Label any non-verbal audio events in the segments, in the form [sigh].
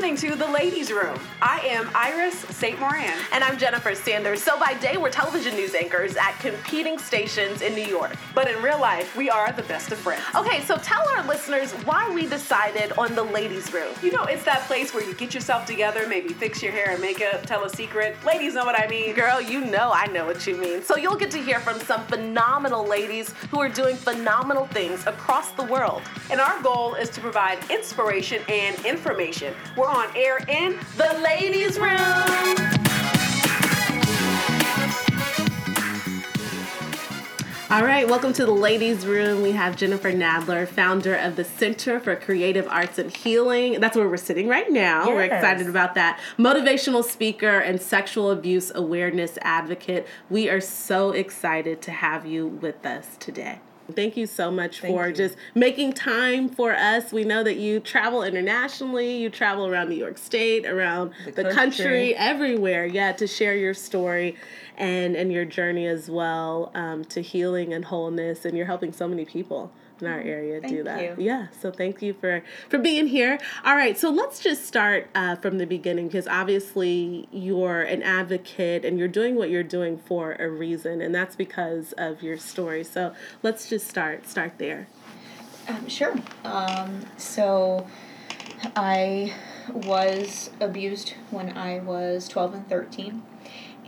listening to The Ladies Room. I am Iris St. Moran. And I'm Jennifer Sanders. So by day, we're television news anchors at competing stations in New York. But in real life, we are the best of friends. Okay, so tell our listeners why we decided on The Ladies Room. You know, it's that place where you get yourself together, maybe fix your hair and makeup, tell a secret. Ladies know what I mean. Girl, you know I know what you mean. So you'll get to hear from some phenomenal ladies who are doing phenomenal things across the world. And our goal is to provide inspiration and information. We're on air in the ladies' room. All right, welcome to the ladies' room. We have Jennifer Nadler, founder of the Center for Creative Arts and Healing. That's where we're sitting right now. Yes. We're excited about that. Motivational speaker and sexual abuse awareness advocate. We are so excited to have you with us today. Thank you so much Thank for you. just making time for us. We know that you travel internationally, you travel around New York State, around the, The country. country. everywhere, yeah, to share your story and and your journey as well um, to healing and wholeness. And you're helping so many people in our area do that. you. Yeah, so thank you for for being here. All right, so let's just start uh, from the beginning because obviously you're an advocate and you're doing what you're doing for a reason, and that's because of your story. So let's just start start there. Um, sure. Um, so I was abused when I was 12 and 13,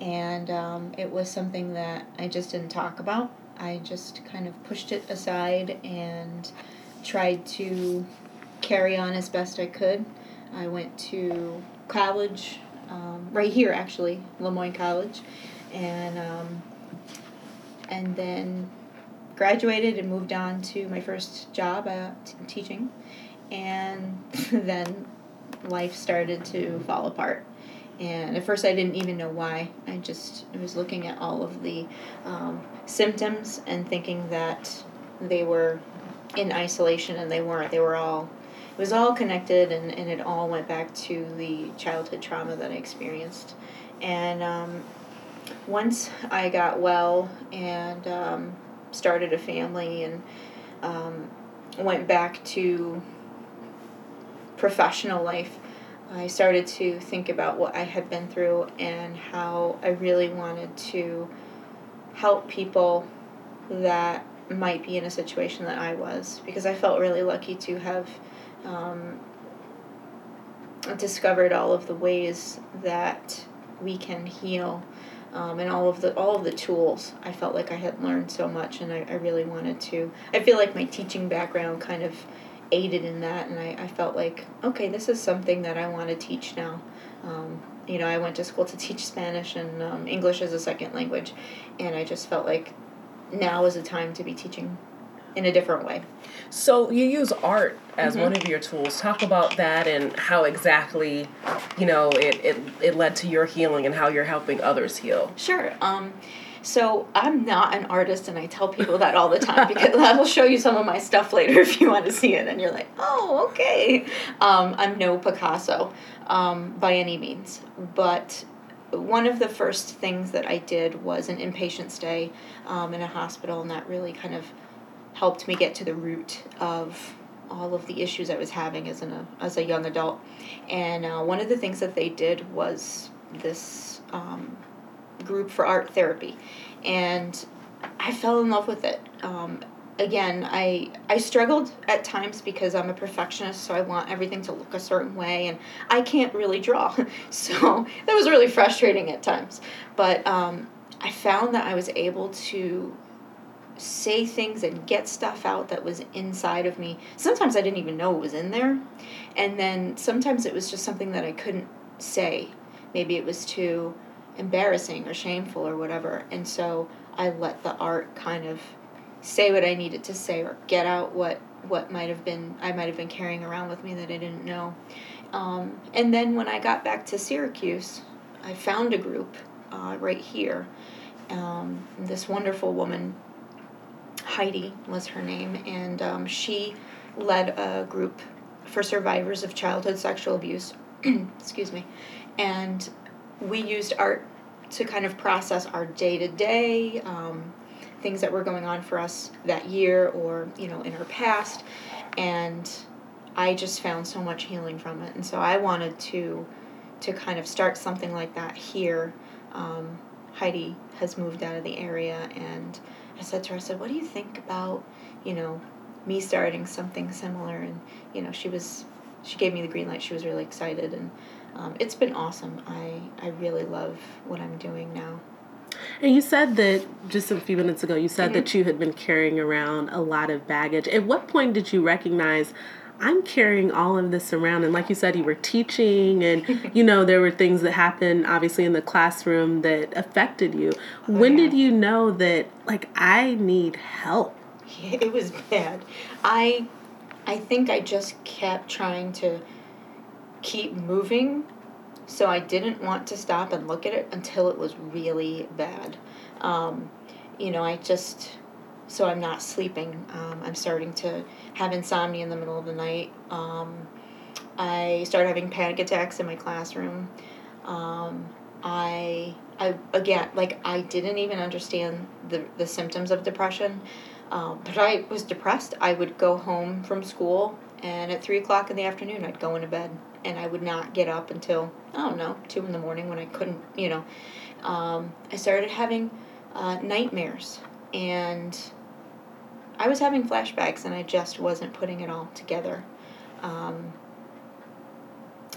and um, it was something that I just didn't talk about. I just kind of pushed it aside and tried to carry on as best I could. I went to college, um, right here actually, Le Moyne College, and um, and then graduated and moved on to my first job at t- teaching and [laughs] then life started to fall apart and at first i didn't even know why. I just was looking at all of the um, symptoms and thinking that they were in isolation and they weren't. They were all it was all connected and, and it all went back to the childhood trauma that i experienced. And um, once I got well and um, started a family and um, went back to professional life, I started to think about what I had been through and how I really wanted to help people that might be in a situation that I was because I felt really lucky to have um, discovered all of the ways that we can heal um, and all of the all of the tools. I felt like I had learned so much, and I, I really wanted to. I feel like my teaching background kind of aided in that, and I, I felt like okay, this is something that I want to teach now. Um, you know, I went to school to teach Spanish and um, English as a second language, and I just felt like now is the time to be teaching in a different way. So you use art as Mm-hmm. one of your tools. Talk about that and how exactly, you know, it, it, it led to your healing and how you're helping others heal. Sure. Um, so I'm not an artist, and I tell people that all the time because [laughs] I will show you some of my stuff later [laughs] if you want to see it, and you're like, oh, okay. Um, I'm no Picasso um, by any means, but one of the first things that I did was an inpatient stay um, in a hospital, and that really kind of helped me get to the root of all of the issues I was having as an as a young adult. And uh, one of the things that they did was this um, group for art therapy, and I fell in love with it. Um, again, I I struggled at times because I'm a perfectionist, so I want everything to look a certain way, and I can't really draw, [laughs] so that was really frustrating at times. But um, I found that I was able to say things and get stuff out that was inside of me. Sometimes I didn't even know it was in there. And then sometimes it was just something that I couldn't say. Maybe it was too embarrassing or shameful or whatever. And so I let the art kind of say what I needed to say or get out what what might have been I might have been carrying around with me that I didn't know. Um, and then when I got back to Syracuse, I found a group uh, right here. Um, this wonderful woman Heidi was her name, and um, she led a group for survivors of childhood sexual abuse. [clears throat] Excuse me. And we used art to kind of process our day to day things that were going on for us that year or you know in our past and I just found so much healing from it, and so I wanted to to kind of start something like that here. Um, Heidi has moved out of the area, and I said to her, I said, "What do you think about, you know, me starting something similar?" And you know, she was, she gave me the green light. She was really excited, and um, it's been awesome. I I really love what I'm doing now. And you said that just a few minutes ago, you said that you had been carrying around a lot of baggage. At what point did you recognize? I'm carrying all of this around. And like you said, you were teaching, and [laughs] you know, there were things that happened obviously in the classroom that affected you. when yeah. did you know that, like, I need help? [laughs] It was bad. I I think I just kept trying to keep moving so I didn't want to stop and look at it until it was really bad. Um, you know, I just so I'm not sleeping. Um, I'm starting to have insomnia in the middle of the night. Um, I started having panic attacks in my classroom. Um, I I again like I didn't even understand the the symptoms of depression, um, but I was depressed. I would go home from school, and at three o'clock in the afternoon, I'd go into bed, and I would not get up until I don't know two in the morning when I couldn't you know. Um, I started having uh, nightmares, and I was having flashbacks, and I just wasn't putting it all together. Um,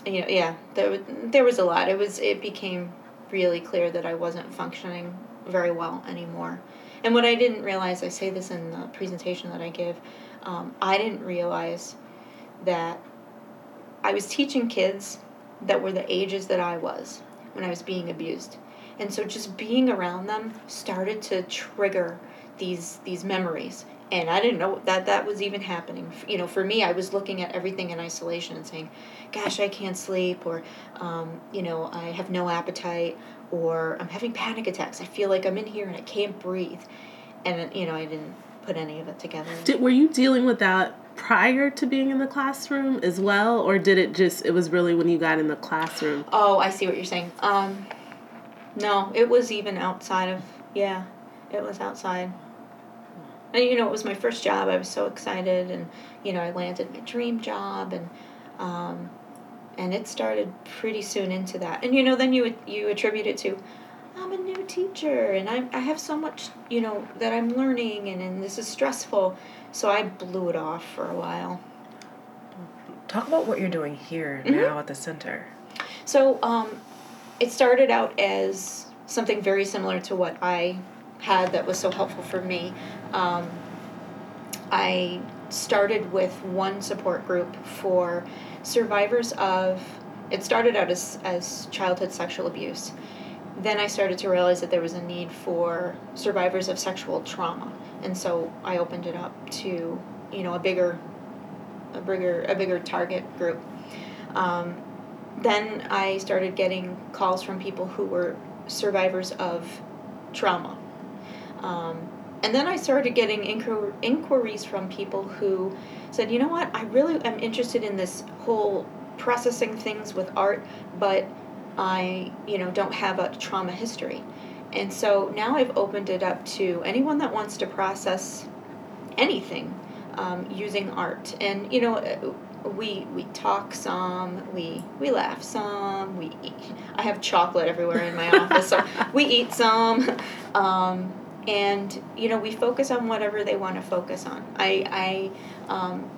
you know, yeah, there was, there was a lot. It was it became really clear that I wasn't functioning very well anymore. And what I didn't realize, I say this in the presentation that I give, um, I didn't realize that I was teaching kids that were the ages that I was when I was being abused. And so just being around them started to trigger these these memories and I didn't know that that was even happening. You know, for me, I was looking at everything in isolation and saying, "Gosh, I can't sleep," or, um, you know, I have no appetite, or I'm having panic attacks. I feel like I'm in here and I can't breathe, and you know, I didn't put any of it together. Did, were you dealing with that prior to being in the classroom as well, or did it just it was really when you got in the classroom? Oh, I see what you're saying. Um, no, it was even outside of yeah, it was outside. And you know, it was my first job. I was so excited, and you know, I landed my dream job, and um, and it started pretty soon into that. And you know, then you you attribute it to. I'm a new teacher and I, I have so much, you know, that I'm learning and, and this is stressful. So I blew it off for a while. Talk about what you're doing here Mm-hmm. now at the center. So um, it started out as something very similar to what I had that was so helpful for me. Um, I started with one support group for survivors of. It started out as, as childhood sexual abuse. Then I started to realize that there was a need for survivors of sexual trauma, and so I opened it up to you know a bigger, a bigger a bigger target group. Um, then I started getting calls from people who were survivors of trauma. Um, and then I started getting inquir- inquiries from people who said, you know what, I really am interested in this whole processing things with art, but I, you know, don't have a trauma history. And so now I've opened it up to anyone that wants to process anything um, using art. And, you know, we we talk some, we we laugh some, we eat. I have chocolate everywhere in my [laughs] office, so we eat some, um, and you know we focus on whatever they want to focus on. I I um,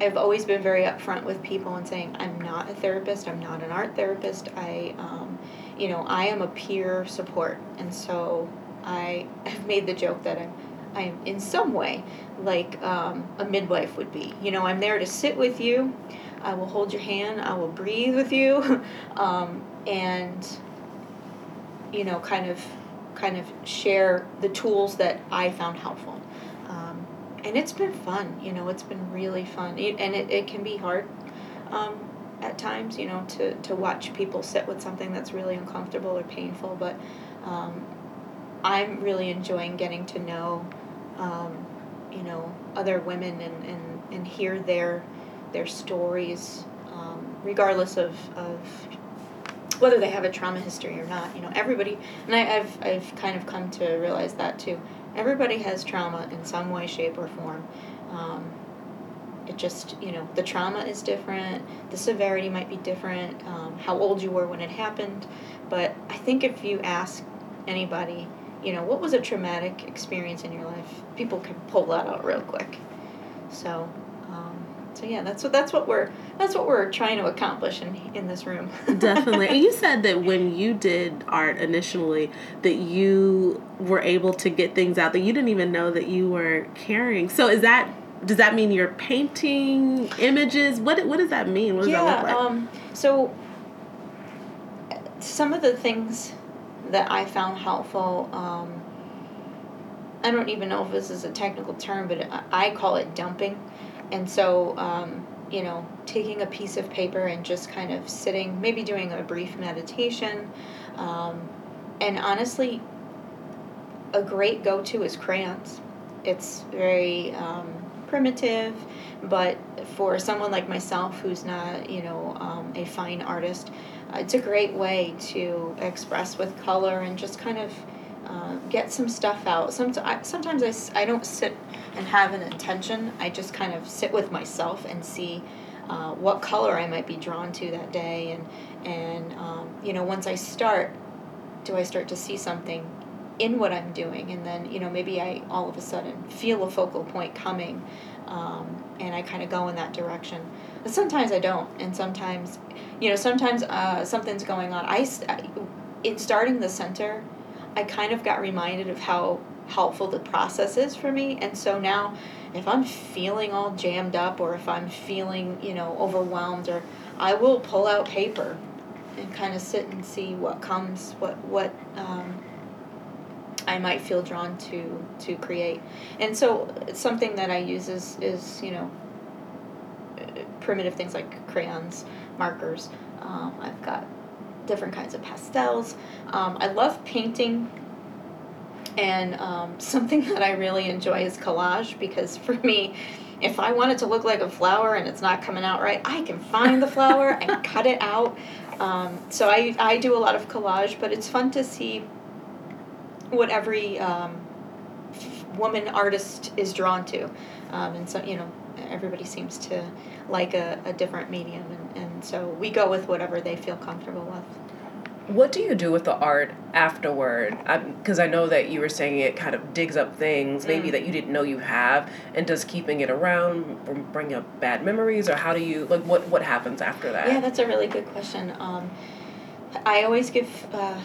I've always been very upfront with people and saying I'm not a therapist, I'm not an art therapist. I um, you know I am a peer support, and so I [laughs] have made the joke that I'm I'm in some way like um, a midwife would be. You know, I'm there to sit with you. I will hold your hand. I will breathe with you, [laughs] um, and you know, kind of, kind of share the tools that I found helpful. And it's been fun. You know, it's been really fun, it, and it, it can be hard. Um, at times, you know, to, to watch people sit with something that's really uncomfortable or painful, but um, I'm really enjoying getting to know um, you know other women and, and, and hear their their stories um, regardless of, of whether they have a trauma history or not you know everybody and I, I've, I've kind of come to realize that too everybody has trauma in some way shape or form. Um, it just you know the trauma is different. The severity might be different um, how old you were when it happened. But i think if you ask anybody you know what was a traumatic experience in your life people can pull that out real quick. So um, so yeah that's what that's what we're that's what we're trying to accomplish in in this room [laughs] Definitely. And you said that when you did art initially, that you were able to get things out that you didn't even know that you were carrying. So is that does that mean you're painting images? What what does that mean? What does yeah that look like? um, so some of the things that i found helpful um, i don't even know if this is a technical term but i, I call it dumping and so um, you know taking a piece of paper and just kind of sitting maybe doing a brief meditation. Um, and honestly a great go-to is crayons. It's very um, primitive but for someone like myself who's not you know um, a fine artist uh, it's a great way to express with color and just kind of uh, get some stuff out. Sometimes sometimes I, I don't sit and have an intention i just kind of sit with myself and see uh, what color i might be drawn to that day. And and um, you know once i start do i start to see something in what i'm doing? And then you know maybe i all of a sudden feel a focal point coming um, and i kind of go in that direction. But sometimes i don't. And sometimes you know sometimes uh, something's going on. I in starting the center i kind of got reminded of how helpful the process is for me and so now if i'm feeling all jammed up or if i'm feeling you know overwhelmed or i will pull out paper and kind of sit and see what comes what what um, I might feel drawn to to create, and so something that I use is is you know primitive things like crayons, markers. Um, I've got different kinds of pastels. Um, I love painting, and um, [laughs] something that I really enjoy is collage because for me, if I want it to look like a flower and it's not coming out right, I can find the flower and [laughs] cut it out. Um, so I, I do a lot of collage, but it's fun to see what every um, woman artist is drawn to. Um, and so, you know, everybody seems to like a, a different medium. And, and so we go with whatever they feel comfortable with. What do you do with the art afterward? Because I know that you were saying it kind of digs up things maybe Mm. that you didn't know you have, and does keeping it around br- bring up bad memories, or how do you like what what happens after that? Yeah, that's a really good question. Um, I always give uh,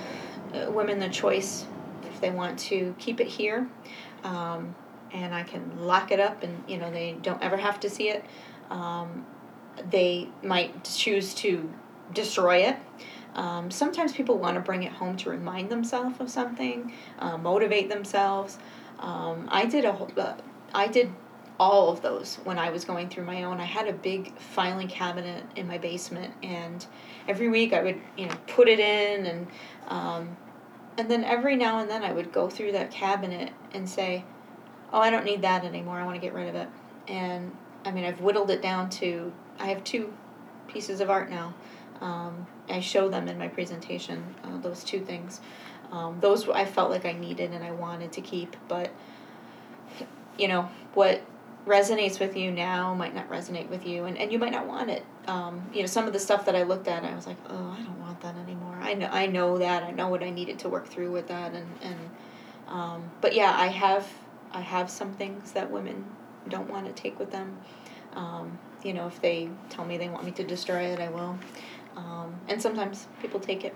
women the choice if they want to keep it here, um, and I can lock it up, and you know they don't ever have to see it. Um, they might choose to destroy it. Um, sometimes people want to bring it home to remind themselves of something, uh, motivate themselves. Um, I did a uh, I did all of those when I was going through my own. I had a big filing cabinet in my basement, and every week I would you know put it in, and um, and then every now and then I would go through that cabinet and say, oh, I don't need that anymore. I want to get rid of it. And I mean, I've whittled it down to I have two pieces of art now. Um, I show them in my presentation, uh, those two things. Um, those I felt like I needed and I wanted to keep, but you know, what resonates with you now might not resonate with you, and, and you might not want it. Um, you know, some of the stuff that I looked at, I was like, oh, I don't want that anymore. I know, I know that. I know what I needed to work through with that, and and um, but yeah, I have I have some things that women don't want to take with them. Um, you know, if they tell me they want me to destroy it, I will. Um, and sometimes people take it.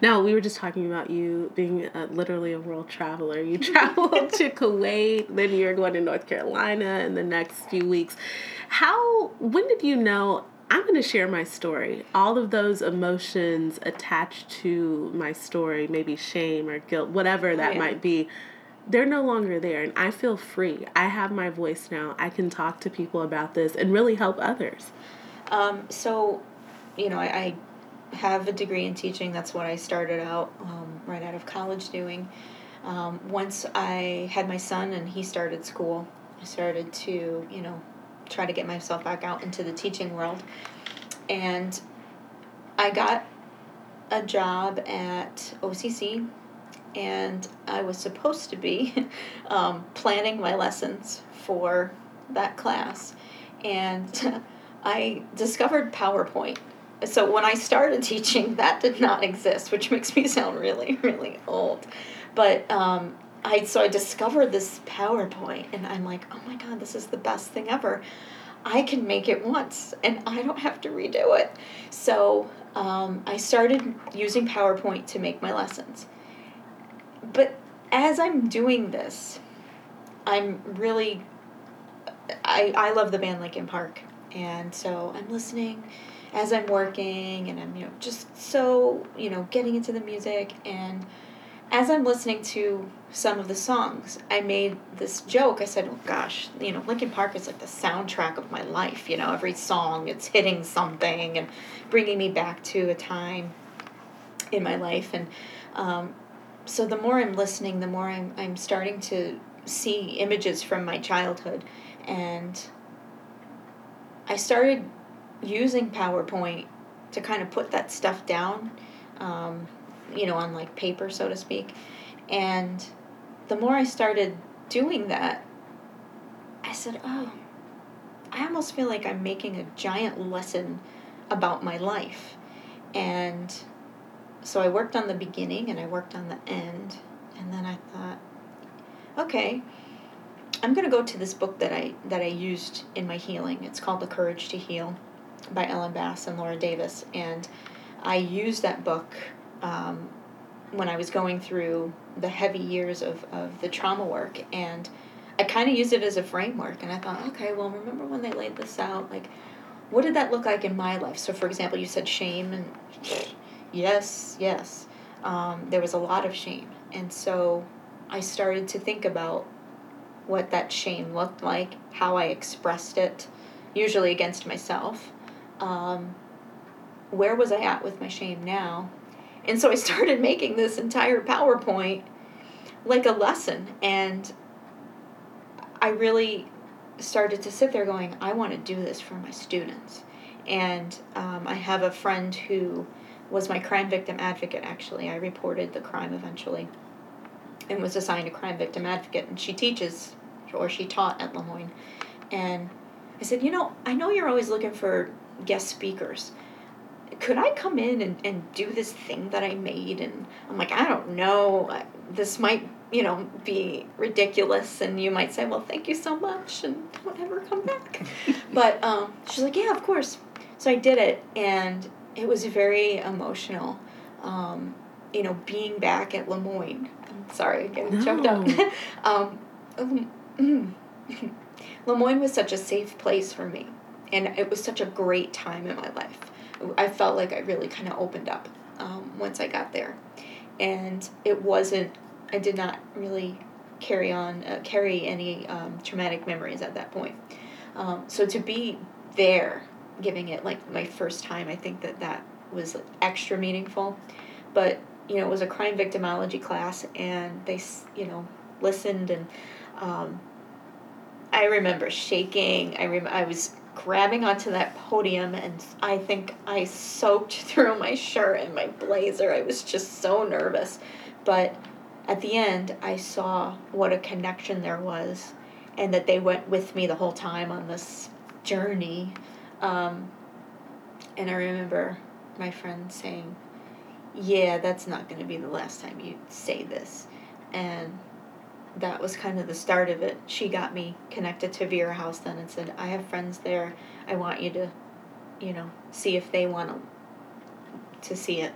Now we were just talking about you being uh, literally a world traveler. You [laughs] traveled to Kuwait, then you're going to North Carolina in the next few weeks. How? When did you know? I'm going to share my story. All of those emotions attached to my story, maybe shame or guilt, whatever that yeah. might be, they're no longer there. And I feel free. I have my voice now. I can talk to people about this and really help others. Um, so, you know, I, I have a degree in teaching. That's what I started out um, right out of college doing. Um, once I had my son and he started school, I started to, you know, try to get myself back out into the teaching world. And I got a job at OCC, and I was supposed to be [laughs] um, planning my lessons for that class, and [laughs] I discovered PowerPoint. So when I started teaching, [laughs] that did not exist, which makes me sound really, really old. But um, I so I discovered this PowerPoint, and I'm like, oh my god, this is the best thing ever. I can make it once, and I don't have to redo it. So um, I started using PowerPoint to make my lessons. But as I'm doing this, I'm really I, I love the band Linkin Park. And so I'm listening as I'm working and I'm, you know, just so, you know, getting into the music and as I'm listening to some of the songs, I made this joke. I said, oh, gosh, you know, Linkin Park is like the soundtrack of my life. You know, every song, it's hitting something and bringing me back to a time in my life. And um, so the more I'm listening, the more I'm, I'm starting to see images from my childhood. And I started using PowerPoint to kind of put that stuff down. Um, you know, on like paper, so to speak. And the more I started doing that, I said, oh, I almost feel like I'm making a giant lesson about my life. And so I worked on the beginning and I worked on the end. And then I thought, okay, I'm going to go to this book that I that I used in my healing. It's called The Courage to Heal by Ellen Bass and Laura Davis and I used that book um, when I was going through the heavy years of, of the trauma work. And I kind of used it as a framework. And I thought, okay, well, remember when they laid this out? Like, what did that look like in my life? So, for example, you said shame, and [sniffs] yes, yes, um, there was a lot of shame. And so I started to think about what that shame looked like, how I expressed it, usually against myself. Um, where was I at with my shame now? And so I [laughs] started making this entire PowerPoint like a lesson. And I really started to sit there going, I want to do this for my students. And um, I have a friend who was my crime victim advocate, actually. I reported the crime eventually and was assigned a crime victim advocate. And she teaches, or she taught at Le Moyne. And I said, You know, I know you're always looking for guest speakers could I come in and, and do this thing that I made? And I'm like, I don't know. This might, you know, be ridiculous. And you might say, well, thank you so much. And don't ever come back. [laughs] but um, she's like, yeah, of course. So I did it. And it was very emotional. Um, you know, being back at Le Moyne. I'm sorry, I'm getting no. choked up. [laughs] um, [laughs] Le Moyne was such a safe place for me. And it was such a great time in my life I felt like I really kind of opened up um, once I got there, and it wasn't. I did not really carry on uh, carry any um, traumatic memories at that point. Um, so to be there, giving it like my first time, I think that that was extra meaningful. But you know, it was a crime victimology class, and they you know listened and. Um, I remember shaking. I rem- I was grabbing onto that podium and I think I soaked [laughs] through my shirt and my blazer. I was just so nervous. But at the end, I saw what a connection there was and that they went with me the whole time on this journey. Um, and I remember my friend saying, Yeah, that's not going to be the last time you say this. And that was kind of the start of it. She got me connected to Vera House then and said, I have friends there. I want you to, you know, see if they want to, to see it.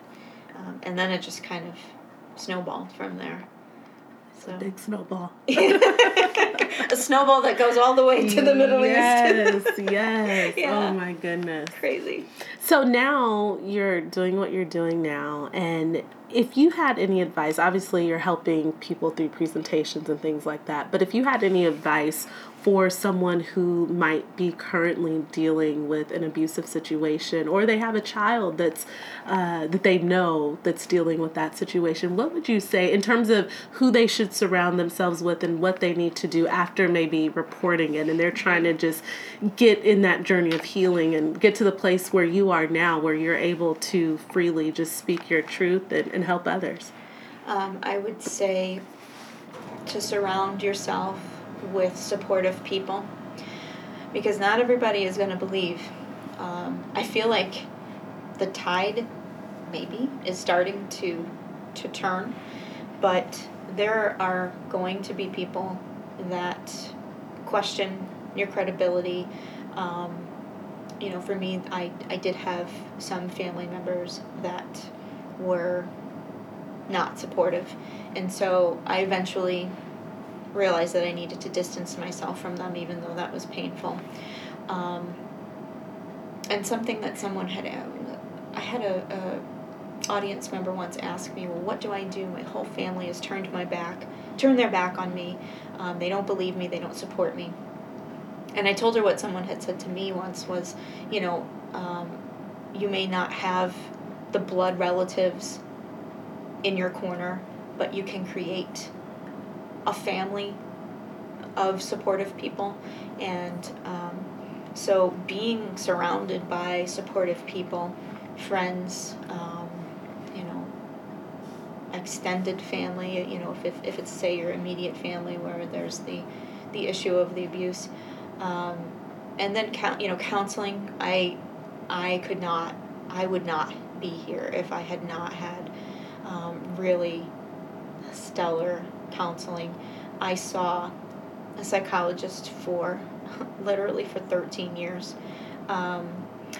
Um, and then it just kind of snowballed from there. So. A big snowball. [laughs] [laughs] a snowball that goes all the way to the Middle yes, East. yes, [laughs] yes. Yeah. Oh my goodness. Crazy. So now you're doing what you're doing now, and if you had any advice, obviously you're helping people through presentations and things like that, but if you had any advice for someone who might be currently dealing with an abusive situation or they have a child that's uh, that they know that's dealing with that situation what would you say in terms of who they should surround themselves with and what they need to do after maybe reporting it and they're trying to just get in that journey of healing and get to the place where you are now where you're able to freely just speak your truth and, and help others? Um, i would say to surround yourself with supportive people. because not everybody is going to believe. Um, I feel like the tide, maybe, is starting to to turn, but there are going to be people that question your credibility. Um, you know, for me, I, I did have some family members that were not supportive. And so I eventually realized that I needed to distance myself from them, even though that was painful. Um, and something that someone had, I had a, a audience member once ask me, well, what do I do? My whole family has turned my back, turned their back on me. Um, they don't believe me. They don't support me. And I told her what someone had said to me once was, you know, um, you may not have the blood relatives in your corner, but you can create a family of supportive people. And um, so being surrounded by supportive people, friends, um, you know, extended family, you know, if, if, if it's, say, your immediate family where there's the, the issue of the abuse. Um, and then, you know, counseling, I, I could not, I would not be here if I had not had um, really stellar counseling. I saw a psychologist for [laughs] literally for 13 years. Um,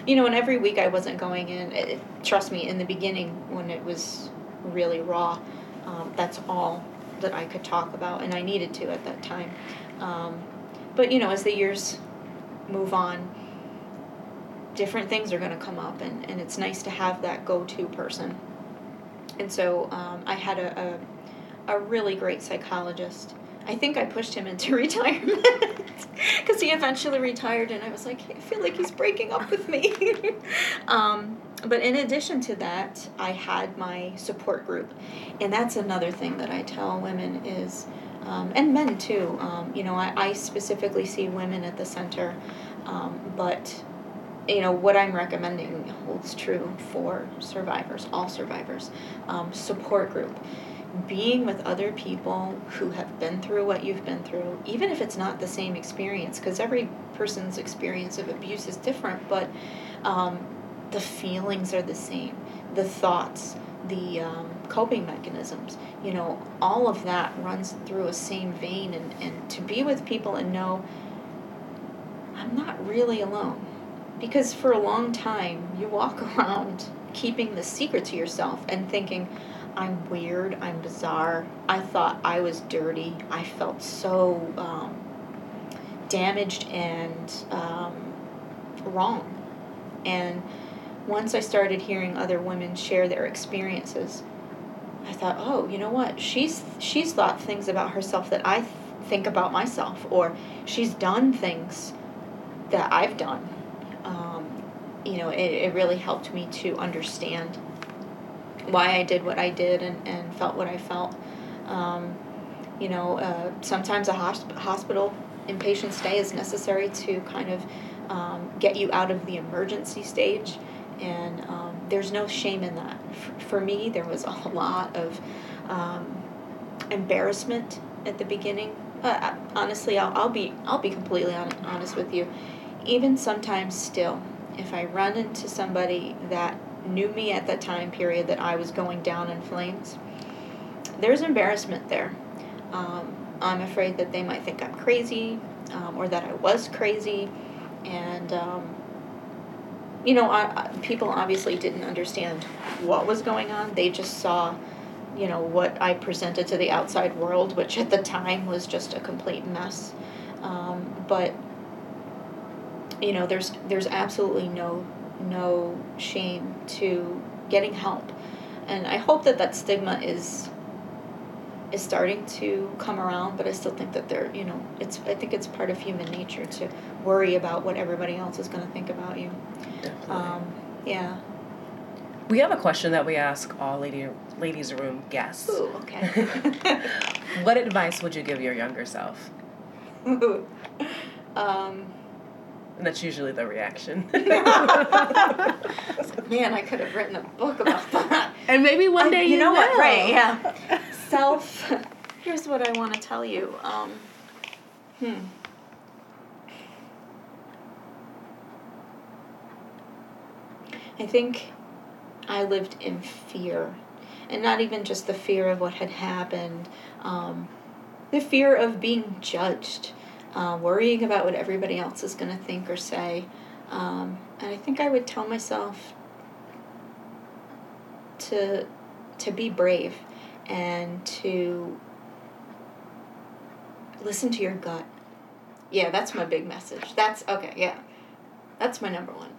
you know, and every week I wasn't going in. It, trust me, in the beginning when it was really raw, um, that's all that I could talk about, and I needed to at that time. Um, but you know, as the years move on, different things are going to come up, and, and it's nice to have that go to person. And so um, I had a, a, a really great psychologist. I think I pushed him into [laughs] retirement because he eventually retired, and I was like, I feel like he's breaking up with me. [laughs] um, but in addition to that, I had my support group, and that's another thing that I tell women is, um, and men too. Um, you know, I, I specifically see women at the center, um, but you know what I'm recommending holds true for survivors, all survivors. Um, support group, being with other people who have been through what you've been through, even if it's not the same experience, because every person's experience of abuse is different, but um, the feelings are the same, the thoughts, the um, coping mechanisms, you know, all of that runs through a same vein, and, and to be with people and know I'm not really alone because for a long time, you walk [laughs] around keeping the secret to yourself and thinking, I'm weird, I'm bizarre, I thought I was dirty, I felt so um, damaged and um, wrong. And once I started hearing other women share their experiences, I thought, oh, you know what? She's she's thought things about herself that I th- think about myself, or she's done things that I've done you know, it, it really helped me to understand why I did what I did and, and felt what I felt. Um, you know, uh, sometimes a hosp- hospital inpatient stay is necessary to kind of um, get you out of the emergency stage, and um, there's no shame in that. F- for me, there was a [laughs] lot of um, embarrassment at the beginning. Uh, honestly, I'll, I'll be I'll be completely on, honest with you. Even sometimes still, if I run into somebody that knew me at that time period that I was going down in flames, there's embarrassment there. Um, I'm afraid that they might think I'm crazy um, or that I was crazy. And, um, you know, I, people obviously didn't understand what was going on. They just saw, you know, what I presented to the outside world, which at the time was just a complete mess. Um, but you know there's there's absolutely no no shame to getting help. And i hope that that stigma is is starting to come around but i still think that there you know it's i think it's part of human nature to worry about what everybody else is going to think about you. Definitely. um, yeah. We have a question that we ask all lady ladies room guests. Ooh, okay. [laughs] What advice would you give your younger self? [laughs] Um, and that's usually the reaction. [laughs] [laughs] Man, I could have written a book about that. And maybe one I, day you, you know will. what, right? Yeah. Self. Here's what I want to tell you. Um, hmm. I think I lived in fear, and not even just the fear of what had happened, um, the fear of being judged uh, worrying about what everybody else is going to think or say. Um, and I think I would tell myself to to be brave and to listen to your gut. Yeah, that's my big message. That's okay, yeah. That's my number one.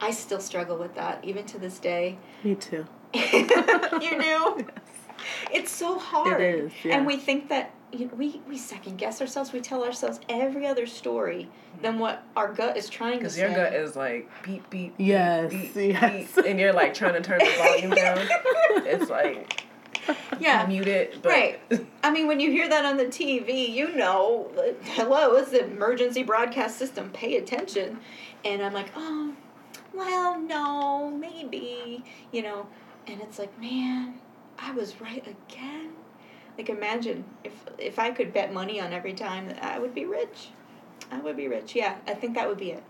I still struggle with that even to this day. [laughs] Me too. you knew? [laughs] It's so hard. It is, yeah. And we think that you know, we, we second guess ourselves. We tell ourselves every other story than what our gut is trying to say. Because say. your gut is like beep beep. beep, Yes, beep, yes. beep, and you're like trying to turn the [laughs] volume down. It's like yeah. mute it, but Right. I mean, when you hear that on the TV, you know, hello, it's the emergency broadcast system. Pay attention. And I'm like, oh, well, no, maybe, you know. And it's like, man, I was right again. Like, imagine if if I could bet money on every time that I would be rich. I would be rich. Yeah, I think that would be it.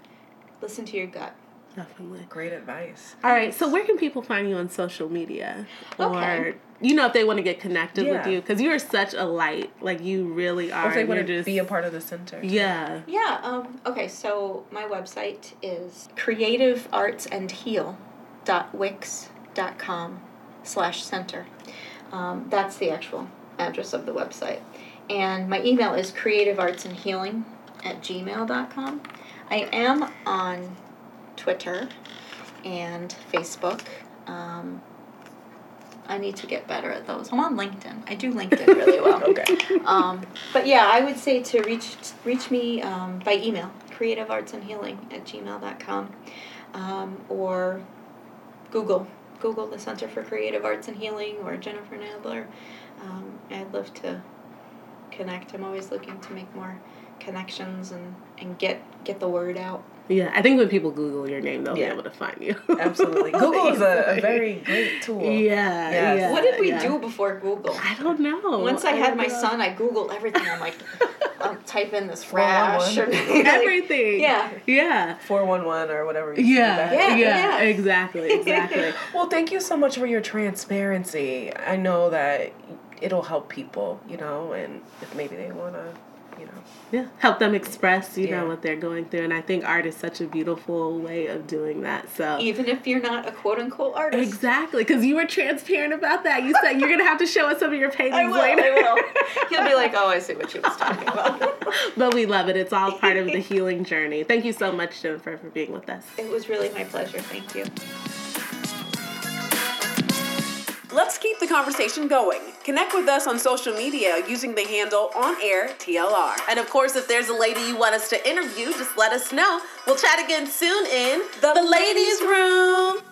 Listen to your gut. Definitely. Great advice. All right. So where can people find you on social media, or Okay. you know if they want to get connected with you because you are such a light. Like you really are. Or if they want to just be a part of the center. yeah. Yeah, um, okay, so my website is creativeartsandheal.wix.com slash center. Um, that's the actual address of the website. And my email is creativeartsandhealing at gmail.com. I am on Twitter and Facebook. Um, I need to get better at those. I'm on LinkedIn. I do LinkedIn really [laughs] well. Okay. Um, but yeah, I would say to reach reach me um, by email, creativeartsandhealing at gmail.com, um, or Google. Google the Center for Creative Arts and Healing or Jennifer Nadler. Um, I'd love to connect. I'm always looking to make more connections and, and get get the word out. Yeah. I think when people Google your name, they'll Yeah. be able to find you. Absolutely. [laughs] Google is a, a very great tool. Yeah. Yes. Yeah. what did we yeah. do before Google? I don't know. Once I had my know. son, I Googled everything. I'm like, [laughs] I'll type in this 411. rash or [laughs] everything. Yeah. Yeah. 411 or whatever. you Yeah, do yeah. Yeah, yeah. exactly, exactly. Well, thank you so much for your transparency. I know that it'll help people, you know, and if maybe they want to, you know. yeah, help them express, you Yeah. know, what they're going through, and I think art is such a beautiful way of doing that. So even if you're not a quote unquote artist. exactly, because you were transparent about that. You said you're gonna have to show us some of your [laughs] paintings I will. later. I will. He'll be like, "Oh, I see what she was talking about." [laughs] but we love it. It's all part of the [laughs] healing journey. Thank you so much, Jennifer, for being with us. it was really my pleasure. Thank you. Keep the conversation going. Connect with us on social media using the handle OnAirTLR. And of course, if there's a lady you want us to interview, just let us know. We'll chat again soon in The Ladies Room.